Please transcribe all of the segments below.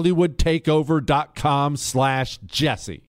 hollywoodtakeover.com slash jesse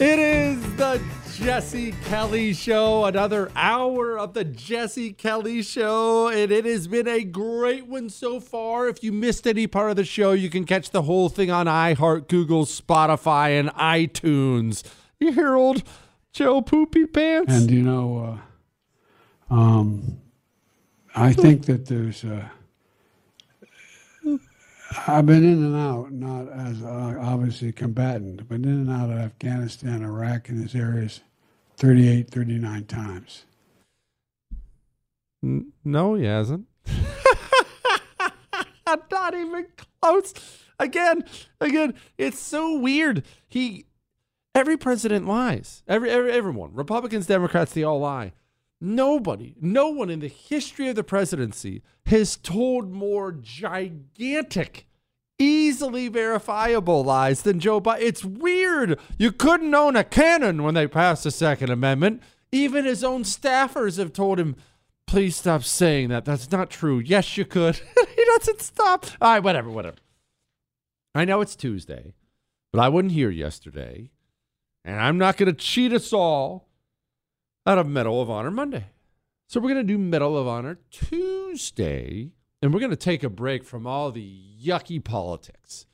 It is the Jesse Kelly Show, another hour of the Jesse Kelly Show, and it has been a great one so far. If you missed any part of the show, you can catch the whole thing on iHeart, Google, Spotify, and iTunes. You hear old Joe Poopy Pants? And you know, uh, um, I think that there's. Uh, I've been in and out, not as uh, obviously combatant, but in and out of Afghanistan, Iraq, and these areas 38, 39 times. N- no, he hasn't. not even close. Again, again, it's so weird. He, every president lies. Every, every everyone, Republicans, Democrats, they all lie. Nobody, no one in the history of the presidency has told more gigantic, easily verifiable lies than Joe Biden. It's weird. You couldn't own a cannon when they passed the Second Amendment. Even his own staffers have told him, please stop saying that. That's not true. Yes, you could. he doesn't stop. All right, whatever, whatever. I know it's Tuesday, but I wasn't here yesterday. And I'm not going to cheat us all out of Medal of Honor Monday. So we're going to do Medal of Honor Tuesday, and we're going to take a break from all the yucky politics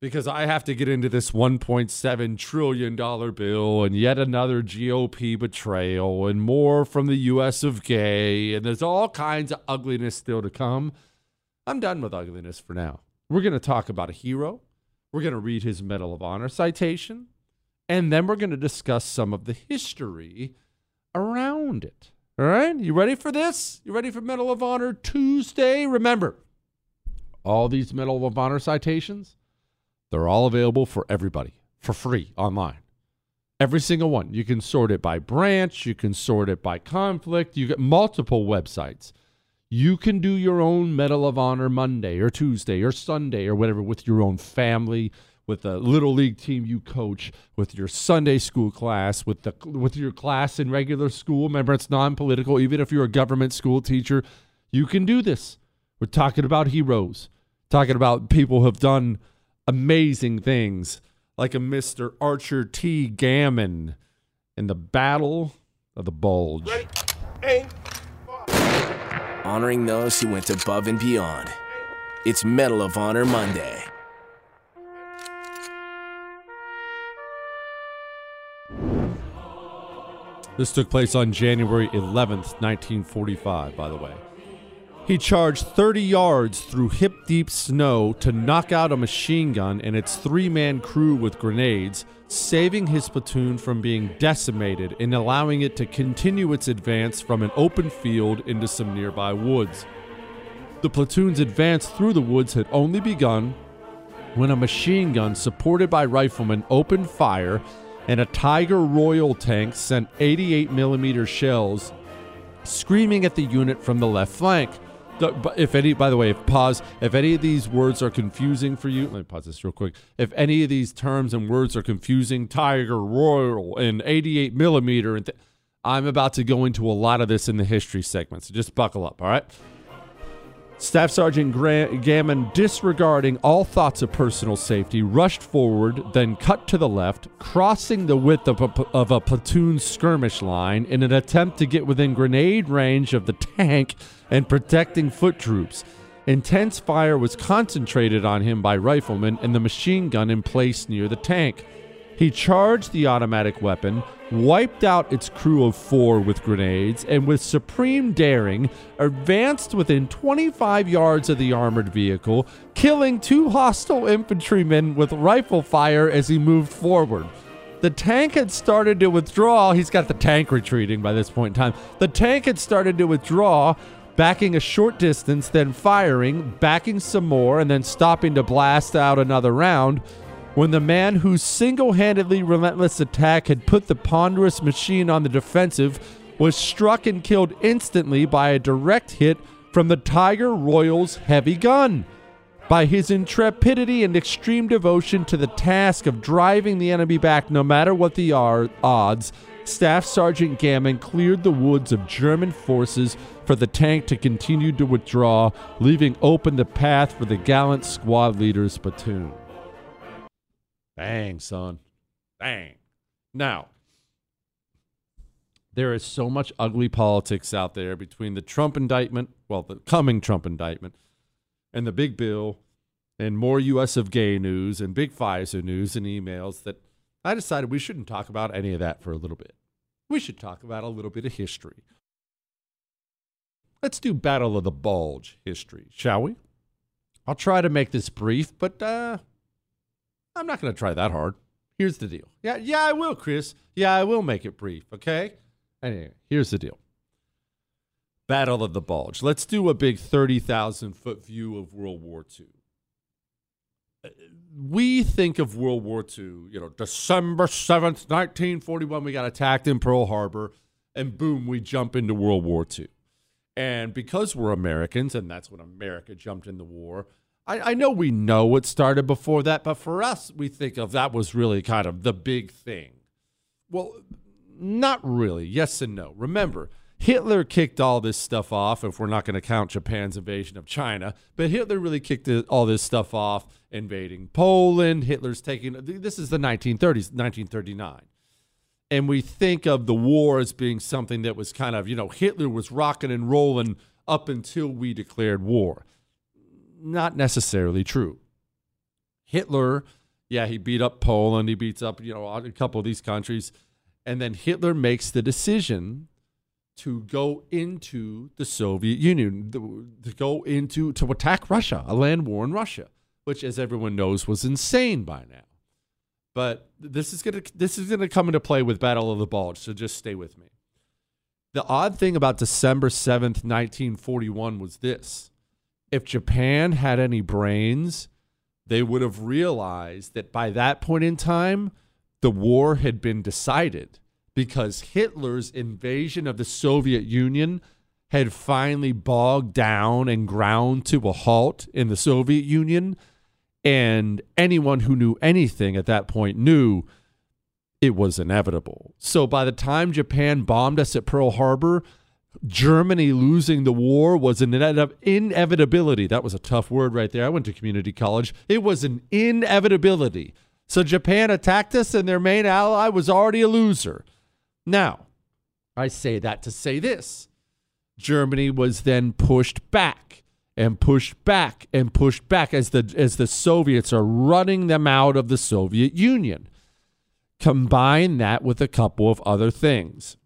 because I have to get into this $1.7 trillion bill and yet another GOP betrayal and more from the US of gay, and there's all kinds of ugliness still to come. I'm done with ugliness for now. We're going to talk about a hero. We're going to read his Medal of Honor citation, and then we're going to discuss some of the history around it. All right, you ready for this? You ready for Medal of Honor Tuesday? Remember, all these Medal of Honor citations, they're all available for everybody for free online. Every single one. You can sort it by branch, you can sort it by conflict, you get multiple websites. You can do your own Medal of Honor Monday or Tuesday or Sunday or whatever with your own family, with the little league team you coach, with your Sunday school class, with the with your class in regular school. Remember, it's non-political. Even if you're a government school teacher, you can do this. We're talking about heroes, talking about people who have done amazing things, like a Mister Archer T. Gammon in the Battle of the Bulge. Ready, aim, Honoring those who went above and beyond. It's Medal of Honor Monday. This took place on January 11th, 1945, by the way. He charged 30 yards through hip deep snow to knock out a machine gun and its three man crew with grenades, saving his platoon from being decimated and allowing it to continue its advance from an open field into some nearby woods. The platoon's advance through the woods had only begun when a machine gun supported by riflemen opened fire and a Tiger Royal tank sent 88 millimeter shells screaming at the unit from the left flank. If any, by the way, if pause, if any of these words are confusing for you, let me pause this real quick. If any of these terms and words are confusing, Tiger Royal and 88 millimeter, and th- I'm about to go into a lot of this in the history segment, so just buckle up, all right? Staff Sergeant Gra- Gammon, disregarding all thoughts of personal safety, rushed forward, then cut to the left, crossing the width of a, of a platoon skirmish line in an attempt to get within grenade range of the tank and protecting foot troops. Intense fire was concentrated on him by riflemen and the machine gun in place near the tank. He charged the automatic weapon, wiped out its crew of four with grenades, and with supreme daring, advanced within 25 yards of the armored vehicle, killing two hostile infantrymen with rifle fire as he moved forward. The tank had started to withdraw. He's got the tank retreating by this point in time. The tank had started to withdraw, backing a short distance, then firing, backing some more, and then stopping to blast out another round when the man whose single handedly relentless attack had put the ponderous machine on the defensive was struck and killed instantly by a direct hit from the Tiger Royal's heavy gun. By his intrepidity and extreme devotion to the task of driving the enemy back no matter what the odds, Staff Sergeant Gammon cleared the woods of German forces for the tank to continue to withdraw, leaving open the path for the gallant squad leader's platoon. Bang, son. Bang. Now, there is so much ugly politics out there between the Trump indictment, well, the coming Trump indictment, and the big bill, and more U.S. of gay news, and big Pfizer news, and emails that I decided we shouldn't talk about any of that for a little bit. We should talk about a little bit of history. Let's do Battle of the Bulge history, shall we? I'll try to make this brief, but uh, I'm not going to try that hard. Here's the deal. Yeah, yeah, I will, Chris. Yeah, I will make it brief, okay? Anyway, here's the deal. Battle of the Bulge. Let's do a big 30,000 foot view of World War II. Uh, We think of World War II, you know, December 7th, 1941, we got attacked in Pearl Harbor, and boom, we jump into World War II. And because we're Americans, and that's when America jumped in the war, I, I know we know what started before that, but for us, we think of that was really kind of the big thing. Well, not really. Yes and no. Remember, Hitler kicked all this stuff off, if we're not going to count Japan's invasion of China, but Hitler really kicked all this stuff off, invading Poland. Hitler's taking this is the 1930s, 1939. And we think of the war as being something that was kind of, you know, Hitler was rocking and rolling up until we declared war. Not necessarily true. Hitler, yeah, he beat up Poland, he beats up, you know, a couple of these countries. And then Hitler makes the decision to go into the Soviet Union, to go into, to attack Russia, a land war in Russia, which, as everyone knows, was insane by now. But this is gonna this is gonna come into play with Battle of the Bulge, so just stay with me. The odd thing about December 7th, 1941 was this. If Japan had any brains, they would have realized that by that point in time, the war had been decided because Hitler's invasion of the Soviet Union had finally bogged down and ground to a halt in the Soviet Union. And anyone who knew anything at that point knew it was inevitable. So by the time Japan bombed us at Pearl Harbor, Germany losing the war was an inevitability. That was a tough word right there. I went to community college. It was an inevitability. So Japan attacked us, and their main ally was already a loser. Now, I say that to say this Germany was then pushed back and pushed back and pushed back as the as the Soviets are running them out of the Soviet Union. Combine that with a couple of other things.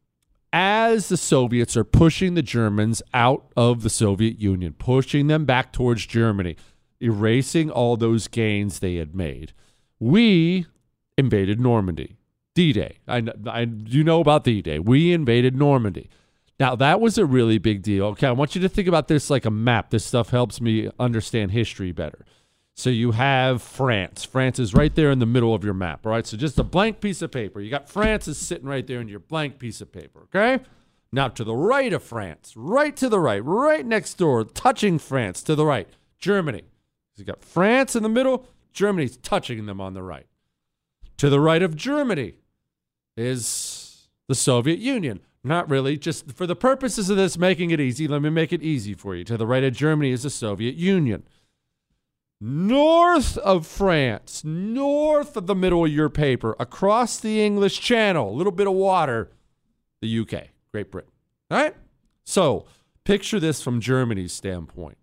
As the Soviets are pushing the Germans out of the Soviet Union, pushing them back towards Germany, erasing all those gains they had made, we invaded Normandy. D Day. I, I, you know about D Day. We invaded Normandy. Now, that was a really big deal. Okay, I want you to think about this like a map. This stuff helps me understand history better. So you have France. France is right there in the middle of your map, all right? So just a blank piece of paper. You got France is sitting right there in your blank piece of paper, okay? Now to the right of France, right to the right, right next door, touching France to the right, Germany. You got France in the middle, Germany's touching them on the right. To the right of Germany is the Soviet Union. Not really. Just for the purposes of this, making it easy, let me make it easy for you. To the right of Germany is the Soviet Union. North of France, north of the middle of your paper, across the English Channel, a little bit of water, the UK, Great Britain. All right? So picture this from Germany's standpoint.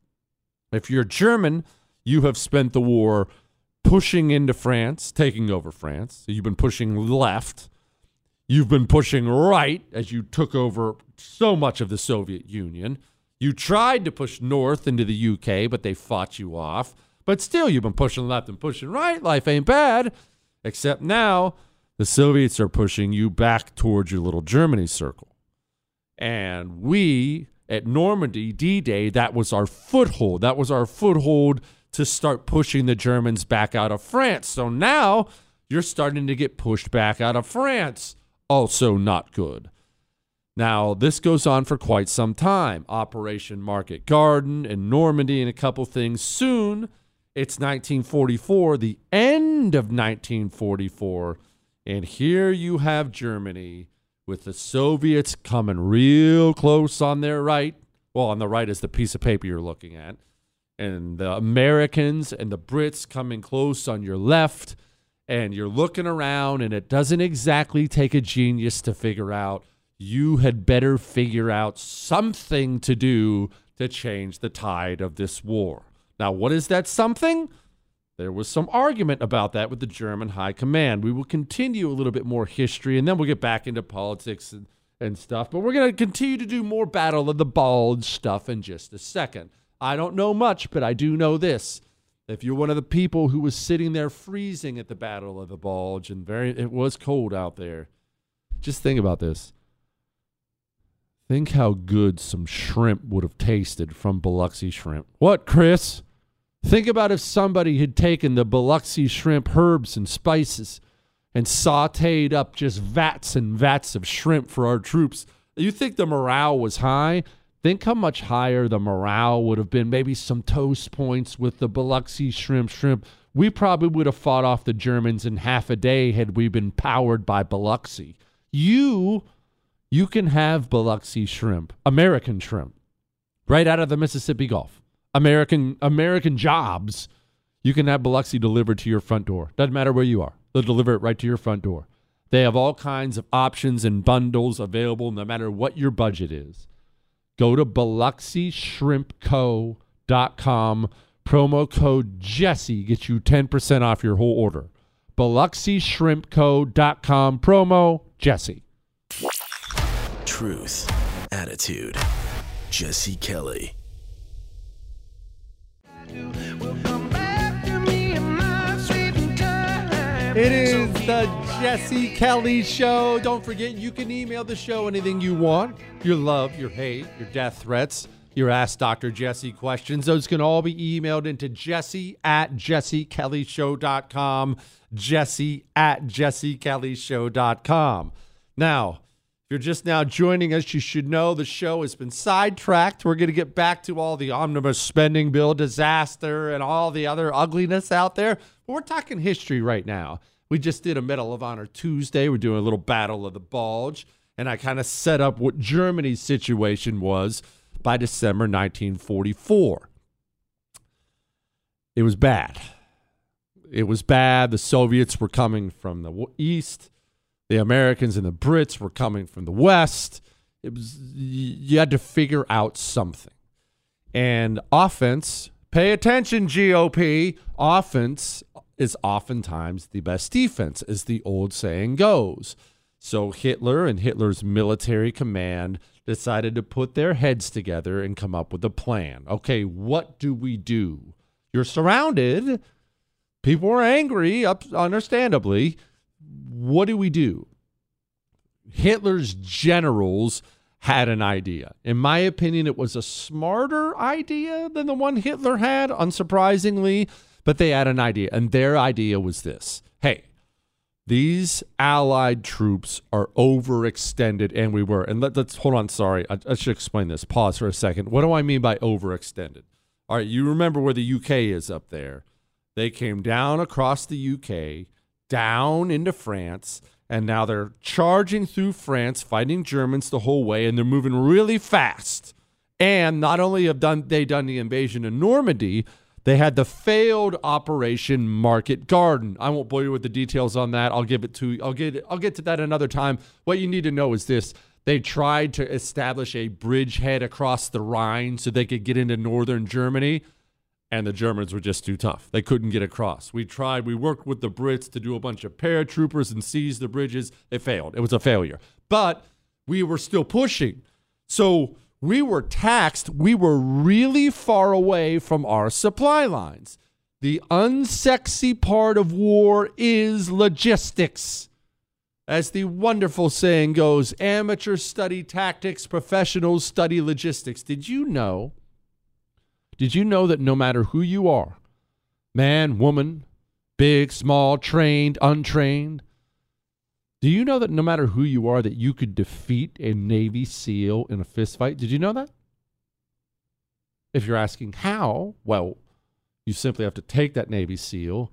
If you're German, you have spent the war pushing into France, taking over France. So you've been pushing left You've been pushing right as you took over so much of the Soviet Union. You tried to push north into the UK, but they fought you off. But still, you've been pushing left and pushing right. Life ain't bad. Except now, the Soviets are pushing you back towards your little Germany circle. And we at Normandy, D Day, that was our foothold. That was our foothold to start pushing the Germans back out of France. So now you're starting to get pushed back out of France also not good. Now, this goes on for quite some time. Operation Market Garden and Normandy and a couple things. Soon, it's 1944, the end of 1944. And here you have Germany with the Soviets coming real close on their right. Well, on the right is the piece of paper you're looking at. And the Americans and the Brits coming close on your left and you're looking around and it doesn't exactly take a genius to figure out you had better figure out something to do to change the tide of this war. Now, what is that something? There was some argument about that with the German high command. We will continue a little bit more history and then we'll get back into politics and, and stuff. But we're going to continue to do more Battle of the Bulge stuff in just a second. I don't know much, but I do know this if you're one of the people who was sitting there freezing at the Battle of the Bulge and very it was cold out there, just think about this. Think how good some shrimp would have tasted from Biloxi shrimp. What, Chris? Think about if somebody had taken the Biloxi shrimp herbs and spices and sauteed up just vats and vats of shrimp for our troops. You think the morale was high? Think how much higher the morale would have been. Maybe some toast points with the Biloxi shrimp shrimp. We probably would have fought off the Germans in half a day had we been powered by Biloxi. You, you can have Biloxi shrimp, American shrimp, right out of the Mississippi Gulf. American American jobs. You can have Biloxi delivered to your front door. Doesn't matter where you are. They'll deliver it right to your front door. They have all kinds of options and bundles available no matter what your budget is. Go to BiloxiShrimpCo.com. Promo code Jesse gets you 10% off your whole order. BiloxiShrimpCo.com. Promo Jesse. Truth, attitude. Jesse Kelly. It is the Jesse Kelly Show. Don't forget, you can email the show anything you want your love, your hate, your death threats. your Ask Dr. Jesse questions. Those can all be emailed into jesse at jessekellyshow.com. Jesse at jessekellyshow.com. Now, if you're just now joining us, you should know the show has been sidetracked. We're going to get back to all the omnibus spending bill disaster and all the other ugliness out there. But we're talking history right now. We just did a Medal of Honor Tuesday. We're doing a little Battle of the Bulge. And I kind of set up what Germany's situation was by December 1944. It was bad. It was bad. The Soviets were coming from the east. The Americans and the Brits were coming from the west. It was you had to figure out something. And offense, pay attention GOP, offense is oftentimes the best defense as the old saying goes. So Hitler and Hitler's military command decided to put their heads together and come up with a plan. Okay, what do we do? You're surrounded. People are angry, understandably. What do we do? Hitler's generals had an idea. In my opinion, it was a smarter idea than the one Hitler had, unsurprisingly, but they had an idea. And their idea was this hey, these allied troops are overextended, and we were. And let, us hold on. Sorry, I, I, should explain this. Pause for a second. What do I mean by overextended? All right, you remember where the UK is up there. They came down across the UK, down into France, and now they're charging through France, fighting Germans the whole way, and they're moving really fast. And not only have done they done the invasion of Normandy, they had the failed Operation Market Garden. I won't bore you with the details on that. I'll give it to I'll get I'll get to that another time. What you need to know is this. They tried to establish a bridgehead across the Rhine so they could get into northern Germany, and the Germans were just too tough. They couldn't get across. We tried, we worked with the Brits to do a bunch of paratroopers and seize the bridges. It failed. It was a failure. But we were still pushing. So we were taxed. We were really far away from our supply lines. The unsexy part of war is logistics. As the wonderful saying goes, amateurs study tactics, professionals study logistics. Did you know? Did you know that no matter who you are, man, woman, big, small, trained, untrained, do you know that no matter who you are, that you could defeat a Navy SEAL in a fistfight? Did you know that? If you're asking how, well, you simply have to take that Navy SEAL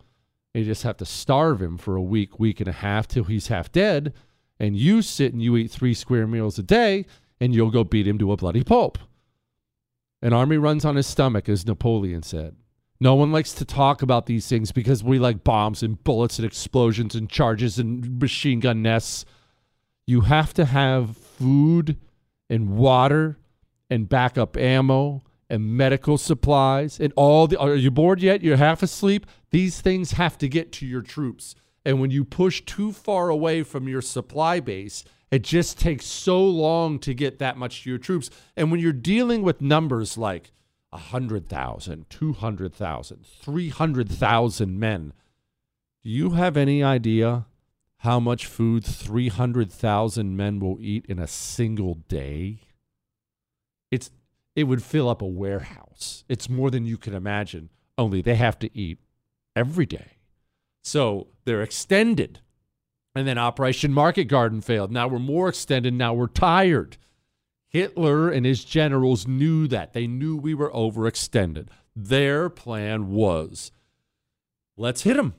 and you just have to starve him for a week, week and a half till he's half dead. And you sit and you eat three square meals a day and you'll go beat him to a bloody pulp. An army runs on his stomach, as Napoleon said. No one likes to talk about these things because we like bombs and bullets and explosions and charges and machine gun nests. You have to have food and water and backup ammo and medical supplies and all the are you bored yet? You're half asleep? These things have to get to your troops. And when you push too far away from your supply base, it just takes so long to get that much to your troops. And when you're dealing with numbers like 100,000, 200,000, 300,000 men. Do you have any idea how much food 300,000 men will eat in a single day? It's it would fill up a warehouse. It's more than you can imagine. Only they have to eat every day. So they're extended. And then Operation Market Garden failed. Now we're more extended. Now we're tired. Hitler and his generals knew that. They knew we were overextended. Their plan was let's hit them.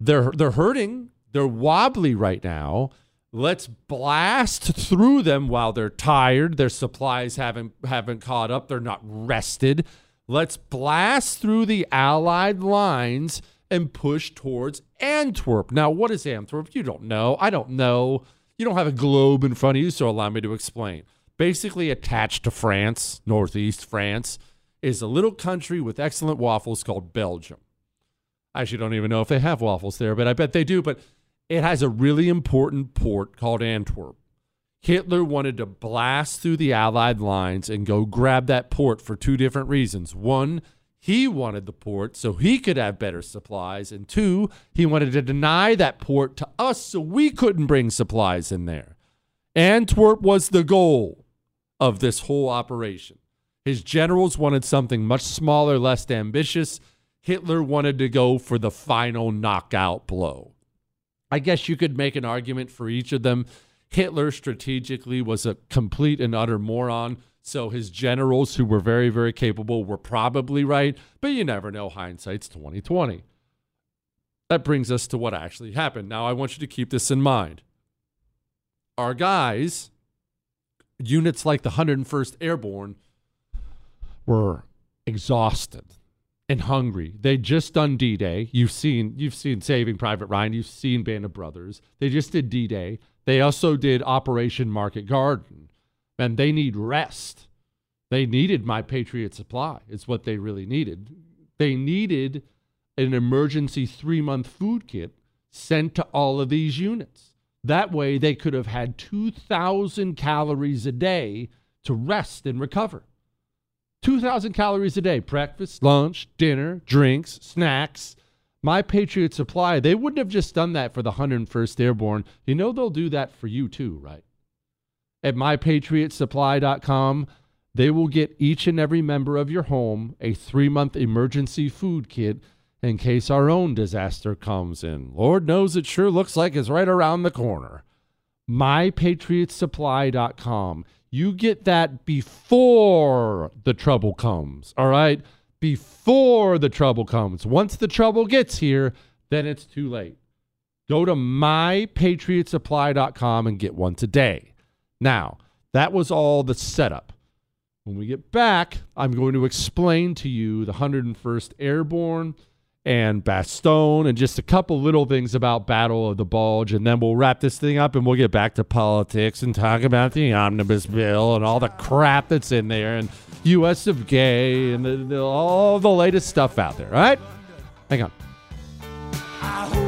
They're, they're hurting, they're wobbly right now. Let's blast through them while they're tired. Their supplies haven't haven't caught up. They're not rested. Let's blast through the Allied lines and push towards Antwerp. Now, what is Antwerp? You don't know. I don't know. You don't have a globe in front of you, so allow me to explain basically attached to France, northeast France, is a little country with excellent waffles called Belgium. I actually don't even know if they have waffles there, but I bet they do. But it has a really important port called Antwerp. Hitler wanted to blast through the Allied lines and go grab that port for two different reasons. One, he wanted the port so he could have better supplies. And two, he wanted to deny that port to us so we couldn't bring supplies in there. Antwerp was the goal of this whole operation. His generals wanted something much smaller, less ambitious. Hitler wanted to go for the final knockout blow. I guess you could make an argument for each of them. Hitler strategically was a complete and utter moron. So his generals, who were very, very capable, were probably right. But you never know. Hindsight's 2020. That brings us to what actually happened. Now I want you to keep this in mind. Our guys, units like the 101st Airborne, were exhausted and hungry. They just done D-Day. You've seen you've seen Saving Private Ryan. You've seen Band of Brothers. They just did D-Day. They also did Operation Market Garden, and they need rest. They needed my Patriot Supply. It's what they really needed. They needed an emergency three month food kit sent to all of these units. That way, they could have had 2,000 calories a day to rest and recover. 2,000 calories a day breakfast, lunch, dinner, drinks, snacks. My Patriot Supply, they wouldn't have just done that for the 101st Airborne. You know, they'll do that for you too, right? At mypatriotsupply.com, they will get each and every member of your home a three month emergency food kit in case our own disaster comes in. Lord knows it sure looks like it's right around the corner. MyPatriotSupply.com. You get that before the trouble comes, all right? Before the trouble comes. Once the trouble gets here, then it's too late. Go to mypatriotsupply.com and get one today. Now, that was all the setup. When we get back, I'm going to explain to you the 101st Airborne and Bastogne and just a couple little things about Battle of the Bulge. And then we'll wrap this thing up and we'll get back to politics and talk about the omnibus bill and all the crap that's in there and U.S. of gay and the, the, all the latest stuff out there. All right? Hang on.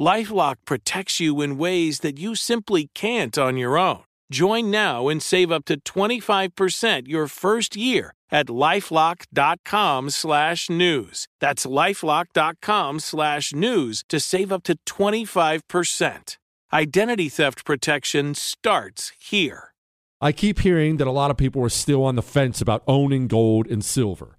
Lifelock protects you in ways that you simply can't on your own. Join now and save up to 25% your first year at lifelock.com slash news. That's lifelock.com slash news to save up to 25%. Identity theft protection starts here. I keep hearing that a lot of people are still on the fence about owning gold and silver.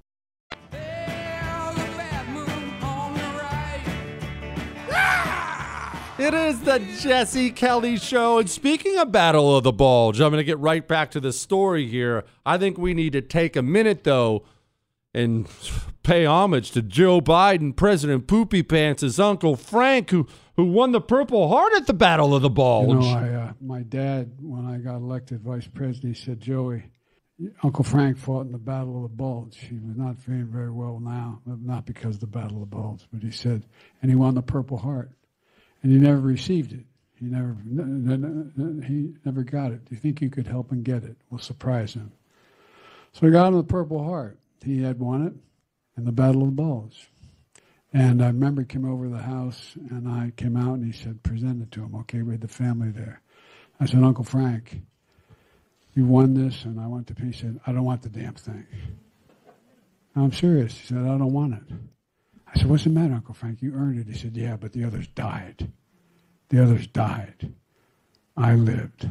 It is the Jesse Kelly Show. And speaking of Battle of the Bulge, I'm going to get right back to the story here. I think we need to take a minute, though, and pay homage to Joe Biden, President Poopy Pants, his uncle Frank, who, who won the Purple Heart at the Battle of the Bulge. You know, I, uh, my dad, when I got elected vice president, he said, Joey, Uncle Frank fought in the Battle of the Bulge. He was not feeling very well now, not because of the Battle of the Bulge, but he said, and he won the Purple Heart and he never received it. He never, he never got it. Do you think you could help him get it? We'll surprise him. So we got him the Purple Heart. He had won it in the Battle of the Bulge. And I remember he came over to the house, and I came out, and he said, present it to him. Okay, we had the family there. I said, Uncle Frank, you won this, and I went to. He said, I don't want the damn thing. I'm serious. He said, I don't want it. I said, What's the matter, Uncle Frank? You earned it. He said, Yeah, but the others died. The others died. I lived.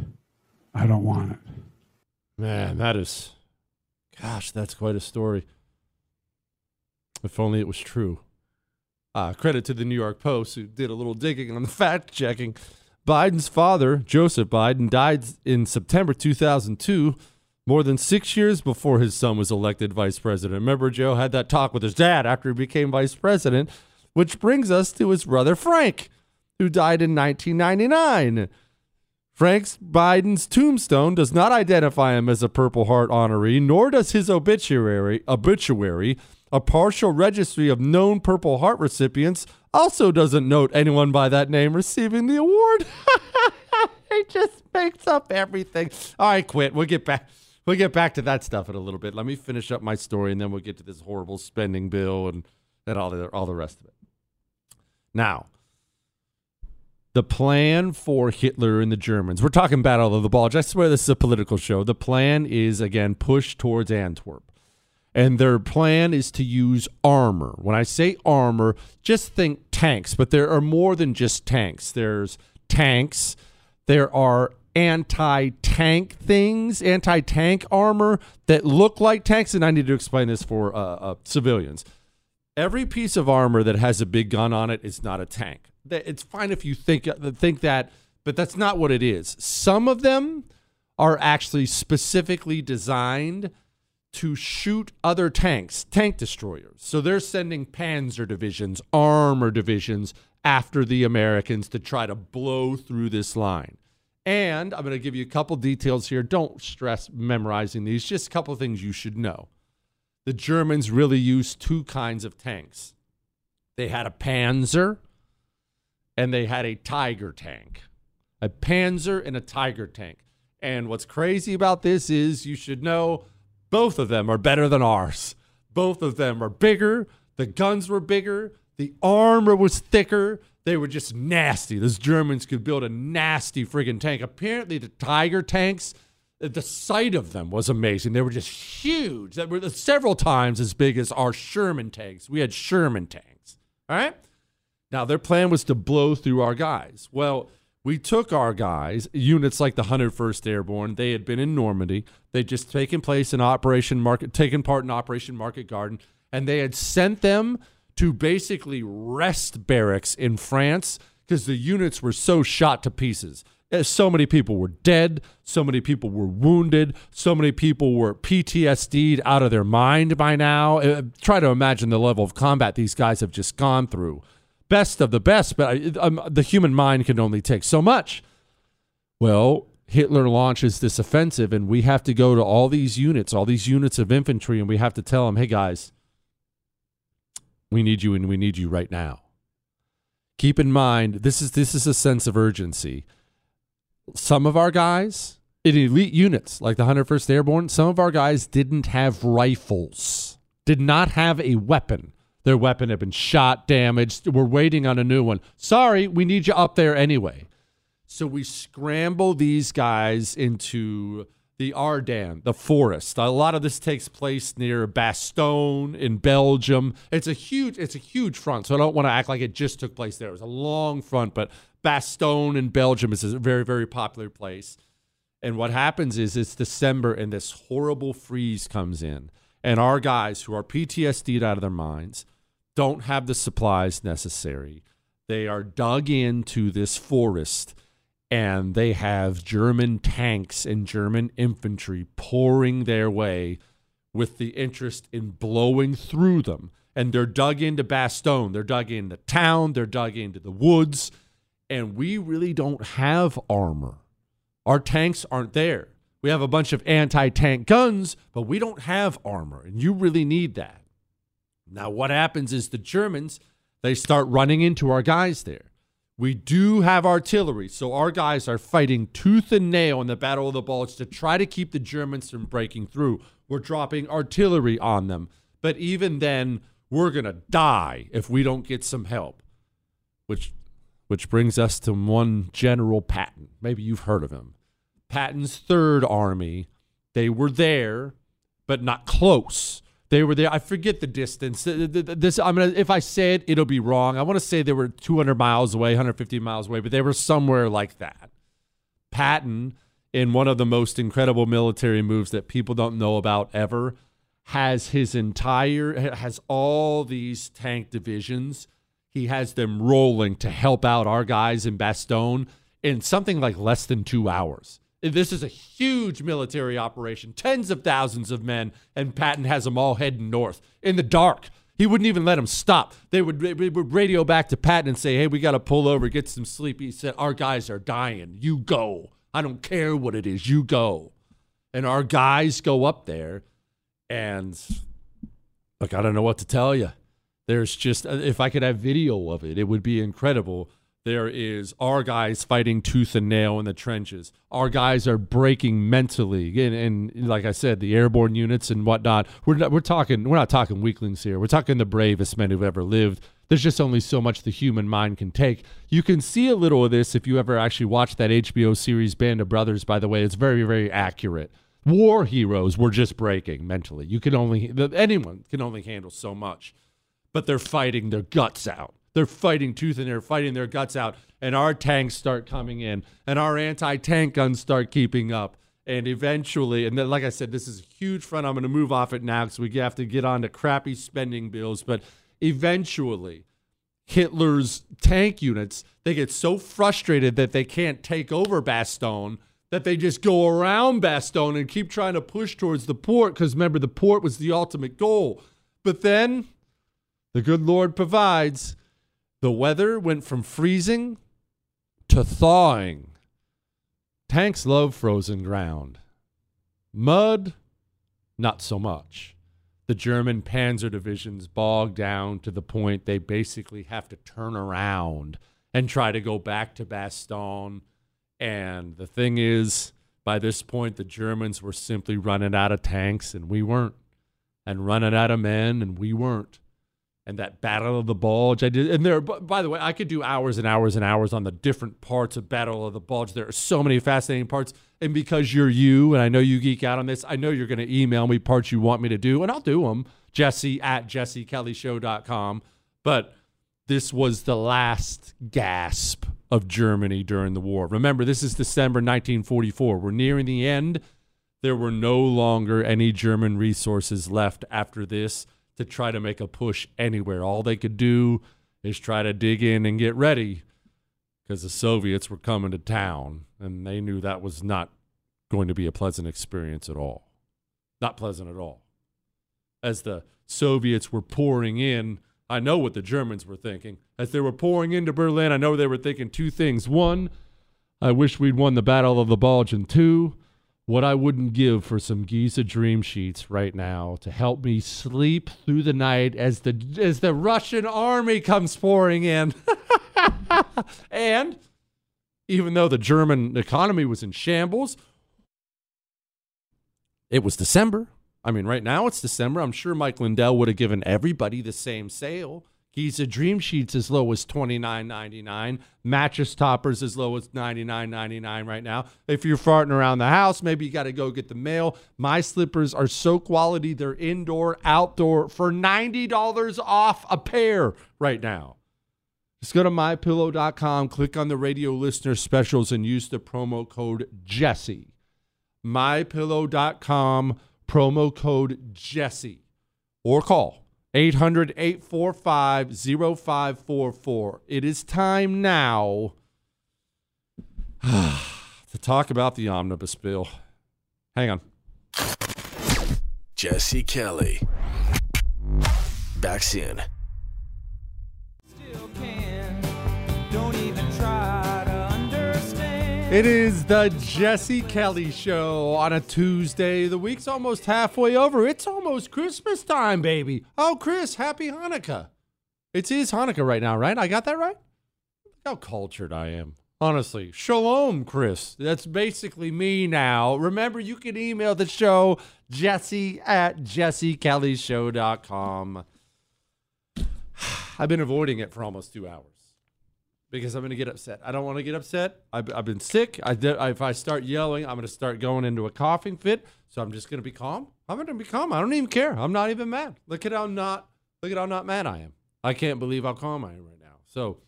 I don't want it. Man, that is, gosh, that's quite a story. If only it was true. Uh, credit to the New York Post, who did a little digging on the fact checking. Biden's father, Joseph Biden, died in September 2002 more than six years before his son was elected vice president. Remember, Joe had that talk with his dad after he became vice president, which brings us to his brother Frank, who died in 1999. Frank Biden's tombstone does not identify him as a Purple Heart honoree, nor does his obituary. Obituary, a partial registry of known Purple Heart recipients, also doesn't note anyone by that name receiving the award. he just makes up everything. All right, quit. We'll get back. We'll get back to that stuff in a little bit. Let me finish up my story, and then we'll get to this horrible spending bill and, and all the all the rest of it. Now, the plan for Hitler and the Germans. We're talking Battle of the Bulge. I swear this is a political show. The plan is again push towards Antwerp. And their plan is to use armor. When I say armor, just think tanks, but there are more than just tanks. There's tanks, there are anti tank things, anti tank armor that look like tanks. And I need to explain this for uh, uh, civilians. Every piece of armor that has a big gun on it is not a tank. It's fine if you think uh, think that, but that's not what it is. Some of them are actually specifically designed to shoot other tanks, tank destroyers. So they're sending panzer divisions, armor divisions after the Americans to try to blow through this line. And I'm going to give you a couple details here. Don't stress memorizing these, just a couple things you should know. The Germans really used two kinds of tanks they had a Panzer and they had a Tiger tank. A Panzer and a Tiger tank. And what's crazy about this is you should know both of them are better than ours. Both of them are bigger. The guns were bigger. The armor was thicker. They were just nasty. Those Germans could build a nasty friggin' tank. Apparently, the Tiger tanks, the sight of them was amazing. They were just huge. They were several times as big as our Sherman tanks. We had Sherman tanks. All right. Now, their plan was to blow through our guys. Well, we took our guys, units like the 101st Airborne. They had been in Normandy. They'd just taken place in Operation Market, taken part in Operation Market Garden, and they had sent them to basically rest barracks in France because the units were so shot to pieces. Uh, So many people were dead. So many people were wounded. So many people were PTSD'd out of their mind by now. Uh, try to imagine the level of combat these guys have just gone through. Best of the best, but I, um, the human mind can only take so much. Well, Hitler launches this offensive, and we have to go to all these units, all these units of infantry, and we have to tell them, hey, guys, we need you, and we need you right now. Keep in mind, this is this is a sense of urgency. Some of our guys in elite units, like the 101st Airborne, some of our guys didn't have rifles, did not have a weapon. Their weapon had been shot, damaged. We're waiting on a new one. Sorry, we need you up there anyway. So we scramble these guys into the Ardennes, the forest. A lot of this takes place near Bastogne in Belgium. It's a huge, it's a huge front. So I don't want to act like it just took place there. It was a long front, but Bastogne in Belgium is a very, very popular place. And what happens is it's December and this horrible freeze comes in. And our guys who are PTSD'd out of their minds don't have the supplies necessary. They are dug into this forest and they have German tanks and German infantry pouring their way with the interest in blowing through them. And they're dug into Bastogne, they're dug into town, they're dug into the woods, and we really don't have armor. Our tanks aren't there. We have a bunch of anti tank guns, but we don't have armor, and you really need that. Now, what happens is the Germans, they start running into our guys there. We do have artillery, so our guys are fighting tooth and nail in the Battle of the Bulge to try to keep the Germans from breaking through. We're dropping artillery on them, but even then, we're gonna die if we don't get some help. Which, which brings us to one General Patton. Maybe you've heard of him. Patton's Third Army. They were there, but not close. They were there. I forget the distance. Th- th- th- This I'm gonna. If I say it, it'll be wrong. I want to say they were 200 miles away, 150 miles away, but they were somewhere like that. Patton, in one of the most incredible military moves that people don't know about ever, has his entire has all these tank divisions. He has them rolling to help out our guys in Bastogne in something like less than two hours. This is a huge military operation, tens of thousands of men, and Patton has them all heading north in the dark. He wouldn't even let them stop. They would, they would radio back to Patton and say, Hey, we got to pull over, get some sleep. He said, Our guys are dying. You go. I don't care what it is. You go. And our guys go up there, and look, I don't know what to tell you. There's just, uh, if I could have video of it, it would be incredible. There is our guys fighting tooth and nail in the trenches. Our guys are breaking mentally, and, and like I said, the airborne units and whatnot. We're not, we're talking we're not talking weaklings here. We're talking the bravest men who've ever lived. There's just only so much the human mind can take. You can see a little of this if you ever actually watch that HBO series Band of Brothers. By the way, it's very very accurate. War heroes were just breaking mentally. You can only anyone can only handle so much, but they're fighting their guts out. They're fighting tooth and nail, fighting their guts out, and our tanks start coming in, and our anti-tank guns start keeping up, and eventually, and then, like I said, this is a huge front. I'm going to move off it now because we have to get on to crappy spending bills, but eventually, Hitler's tank units they get so frustrated that they can't take over Bastogne that they just go around Bastogne and keep trying to push towards the port because remember the port was the ultimate goal. But then the good Lord provides. The weather went from freezing to thawing. Tanks love frozen ground. Mud, not so much. The German panzer divisions bog down to the point they basically have to turn around and try to go back to Bastogne. And the thing is, by this point, the Germans were simply running out of tanks, and we weren't, and running out of men, and we weren't and that Battle of the Bulge. I did, and there. By the way, I could do hours and hours and hours on the different parts of Battle of the Bulge. There are so many fascinating parts, and because you're you, and I know you geek out on this, I know you're going to email me parts you want me to do, and I'll do them. Jesse at jessekellyshow.com. But this was the last gasp of Germany during the war. Remember, this is December 1944. We're nearing the end. There were no longer any German resources left after this to try to make a push anywhere. All they could do is try to dig in and get ready because the Soviets were coming to town and they knew that was not going to be a pleasant experience at all. Not pleasant at all. As the Soviets were pouring in, I know what the Germans were thinking. As they were pouring into Berlin, I know they were thinking two things. One, I wish we'd won the Battle of the Bulge. And two, what I wouldn't give for some Giza dream sheets right now to help me sleep through the night as the as the Russian army comes pouring in. and even though the German economy was in shambles, it was December. I mean, right now it's December. I'm sure Mike Lindell would have given everybody the same sale. Giza Dream Sheets as low as twenty nine ninety nine. Mattress toppers as low as ninety nine ninety nine right now. If you're farting around the house, maybe you got to go get the mail. My slippers are so quality; they're indoor, outdoor for ninety dollars off a pair right now. Just go to mypillow.com, click on the radio listener specials, and use the promo code Jesse. Mypillow.com promo code Jesse or call 800 845 0544. It is time now to talk about the omnibus bill. Hang on. Jesse Kelly. Back soon. It is the Jesse Kelly Show on a Tuesday. The week's almost halfway over. It's almost Christmas time, baby. Oh, Chris, happy Hanukkah. It is Hanukkah right now, right? I got that right? Look how cultured I am. Honestly, shalom, Chris. That's basically me now. Remember, you can email the show, jesse at jessekellyshow.com. I've been avoiding it for almost two hours because I'm going to get upset. I don't want to get upset. I've, I've been sick. I did, if I start yelling, I'm going to start going into a coughing fit. So I'm just going to be calm. I'm going to be calm. I don't even care. I'm not even mad. Look at how not look at how not mad I am. I can't believe how calm I am right now. So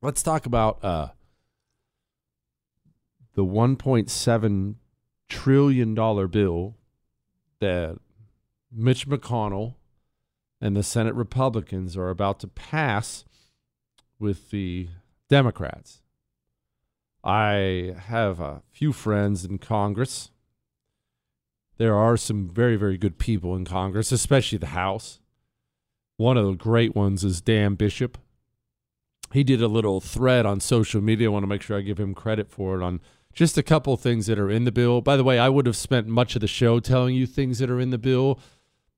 let's talk about uh, the 1.7 trillion dollar bill that Mitch McConnell and the Senate Republicans are about to pass with the Democrats. I have a few friends in Congress. There are some very, very good people in Congress, especially the House. One of the great ones is Dan Bishop. He did a little thread on social media. I want to make sure I give him credit for it on just a couple things that are in the bill. By the way, I would have spent much of the show telling you things that are in the bill,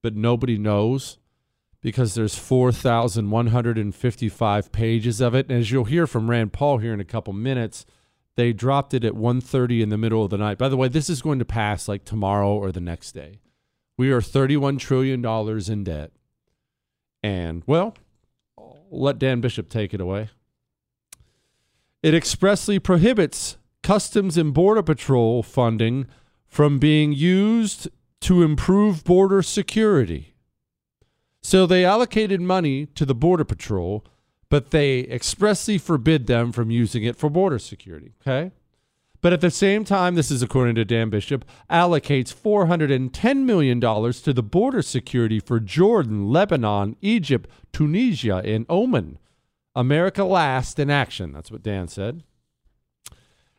but nobody knows because there's 4,155 pages of it. And as you'll hear from Rand Paul here in a couple minutes, they dropped it at 1.30 in the middle of the night. By the way, this is going to pass like tomorrow or the next day. We are $31 trillion in debt. And, well, let Dan Bishop take it away. It expressly prohibits Customs and Border Patrol funding from being used to improve border security. So they allocated money to the Border Patrol, but they expressly forbid them from using it for border security. Okay. But at the same time, this is according to Dan Bishop, allocates $410 million to the border security for Jordan, Lebanon, Egypt, Tunisia, and Oman. America last in action. That's what Dan said.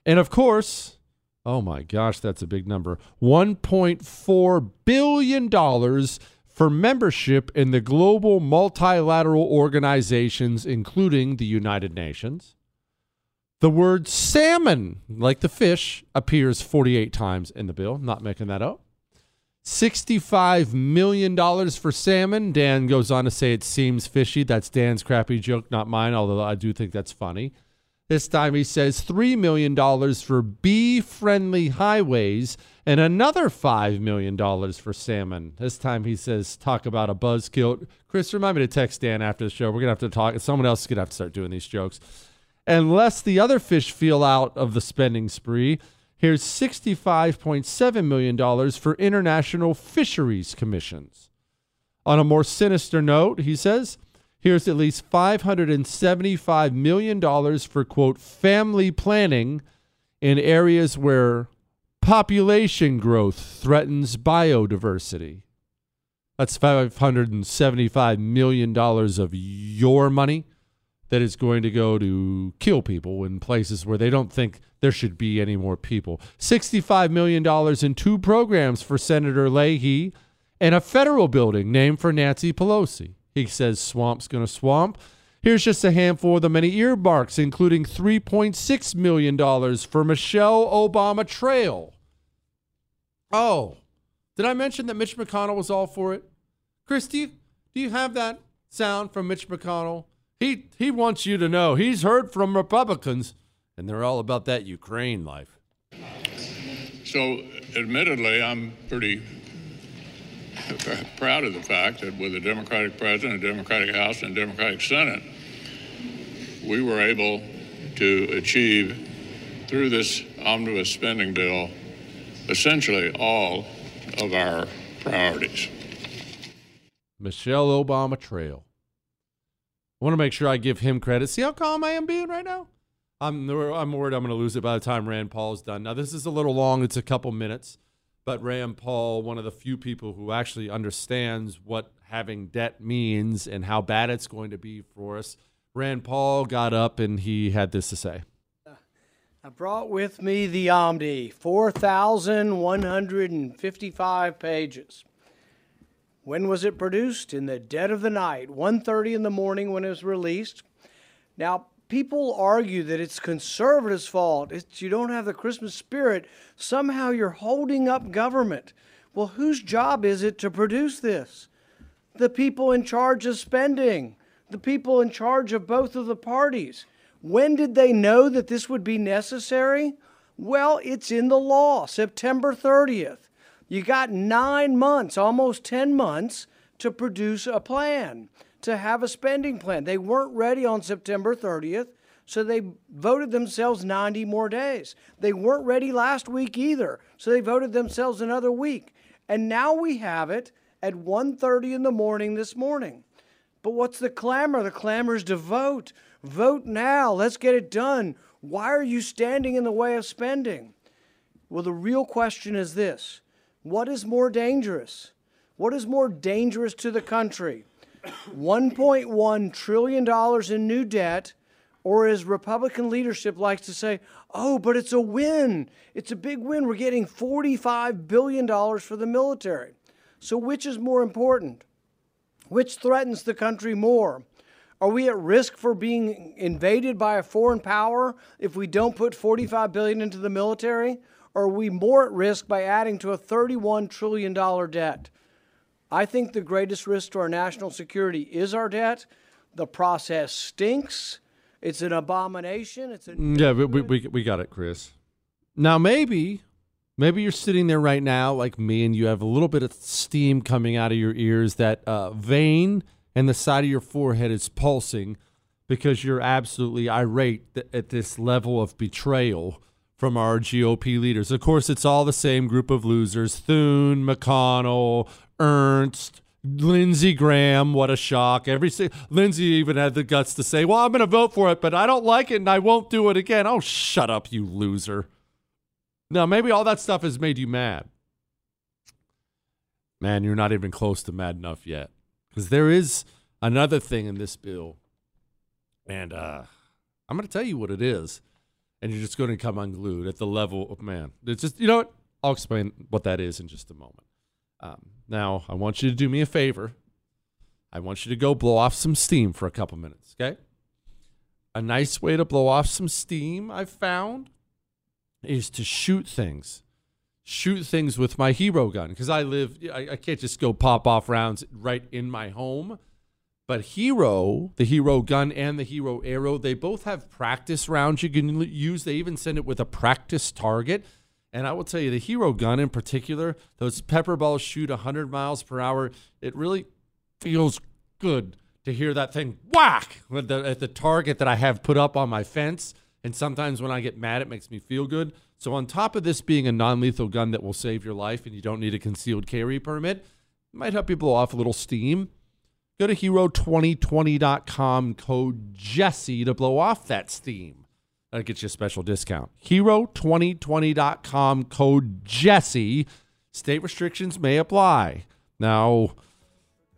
And of course, oh my gosh, that's a big number $1.4 billion for membership in the global multilateral organizations, including the United Nations. The word salmon, like the fish, appears 48 times in the bill. Not making that up. $65 million for salmon. Dan goes on to say it seems fishy. That's Dan's crappy joke, not mine, although I do think that's funny. This time he says $3 million for bee friendly highways and another $5 million for salmon. This time he says, talk about a buzzkill. Chris, remind me to text Dan after the show. We're going to have to talk. Someone else is going to have to start doing these jokes. Unless the other fish feel out of the spending spree, here's $65.7 million for international fisheries commissions. On a more sinister note, he says, Here's at least $575 million for, quote, family planning in areas where population growth threatens biodiversity. That's $575 million of your money that is going to go to kill people in places where they don't think there should be any more people. $65 million in two programs for Senator Leahy and a federal building named for Nancy Pelosi. He says swamp's going to swamp. Here's just a handful of the many earmarks, including $3.6 million for Michelle Obama Trail. Oh, did I mention that Mitch McConnell was all for it? Chris, do you, do you have that sound from Mitch McConnell? He, he wants you to know he's heard from Republicans, and they're all about that Ukraine life. So, admittedly, I'm pretty proud of the fact that with a Democratic president, a Democratic House, and a Democratic Senate, we were able to achieve through this omnibus spending bill essentially all of our priorities. Michelle Obama Trail. I want to make sure I give him credit. See how calm I am being right now? I'm, I'm worried I'm going to lose it by the time Rand Paul's done. Now, this is a little long, it's a couple minutes, but Rand Paul, one of the few people who actually understands what having debt means and how bad it's going to be for us, Rand Paul got up and he had this to say. I brought with me the Omni, 4,155 pages. When was it produced? In the dead of the night, 1:30 in the morning when it was released. Now, people argue that it's conservatives' fault. It's, you don't have the Christmas spirit. Somehow you're holding up government. Well, whose job is it to produce this? The people in charge of spending, the people in charge of both of the parties. When did they know that this would be necessary? Well, it's in the law, September 30th. You got nine months, almost 10 months, to produce a plan, to have a spending plan. They weren't ready on September 30th, so they voted themselves 90 more days. They weren't ready last week either, so they voted themselves another week. And now we have it at 1:30 in the morning this morning. But what's the clamor? The clamor is to vote. Vote now. Let's get it done. Why are you standing in the way of spending? Well, the real question is this what is more dangerous? What is more dangerous to the country? $1.1 trillion in new debt, or as Republican leadership likes to say, oh, but it's a win. It's a big win. We're getting $45 billion for the military. So, which is more important? Which threatens the country more? Are we at risk for being invaded by a foreign power if we don't put 45 billion into the military? Or are we more at risk by adding to a 31 trillion dollar debt? I think the greatest risk to our national security is our debt. The process stinks. It's an abomination. It's a yeah. We, we we got it, Chris. Now maybe maybe you're sitting there right now like me, and you have a little bit of steam coming out of your ears. That uh, vein and the side of your forehead is pulsing because you're absolutely irate at this level of betrayal from our GOP leaders. Of course, it's all the same group of losers Thune, McConnell, Ernst, Lindsey Graham. What a shock. Every Lindsey even had the guts to say, Well, I'm going to vote for it, but I don't like it and I won't do it again. Oh, shut up, you loser. Now, maybe all that stuff has made you mad. Man, you're not even close to mad enough yet. Because there is another thing in this bill. And uh, I'm going to tell you what it is. And you're just going to come unglued at the level of man. It's just, you know what? I'll explain what that is in just a moment. Um, now, I want you to do me a favor. I want you to go blow off some steam for a couple minutes, okay? A nice way to blow off some steam I've found is to shoot things shoot things with my hero gun because I live, I, I, can't just go pop off rounds right in my home. But Hero, the Hero gun and the Hero arrow, they both have practice rounds you can use. They even send it with a practice target. And I will tell you, the Hero gun in particular, those pepper balls shoot 100 miles per hour. It really feels good to hear that thing whack at the, at the target that I have put up on my fence. And sometimes when I get mad, it makes me feel good. So, on top of this being a non lethal gun that will save your life and you don't need a concealed carry permit, it might help you blow off a little steam. Go to hero2020.com code Jesse to blow off that steam. That gets you a special discount. Hero2020.com code Jesse. State restrictions may apply. Now,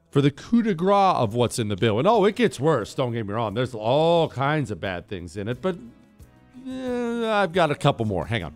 for the coup de grace of what's in the bill, and oh, it gets worse, don't get me wrong. There's all kinds of bad things in it, but eh, I've got a couple more. Hang on.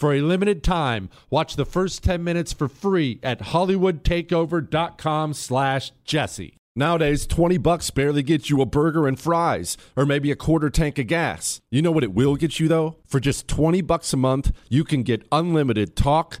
For a limited time, watch the first 10 minutes for free at hollywoodtakeover.com slash jesse. Nowadays, 20 bucks barely gets you a burger and fries, or maybe a quarter tank of gas. You know what it will get you, though? For just 20 bucks a month, you can get unlimited talk,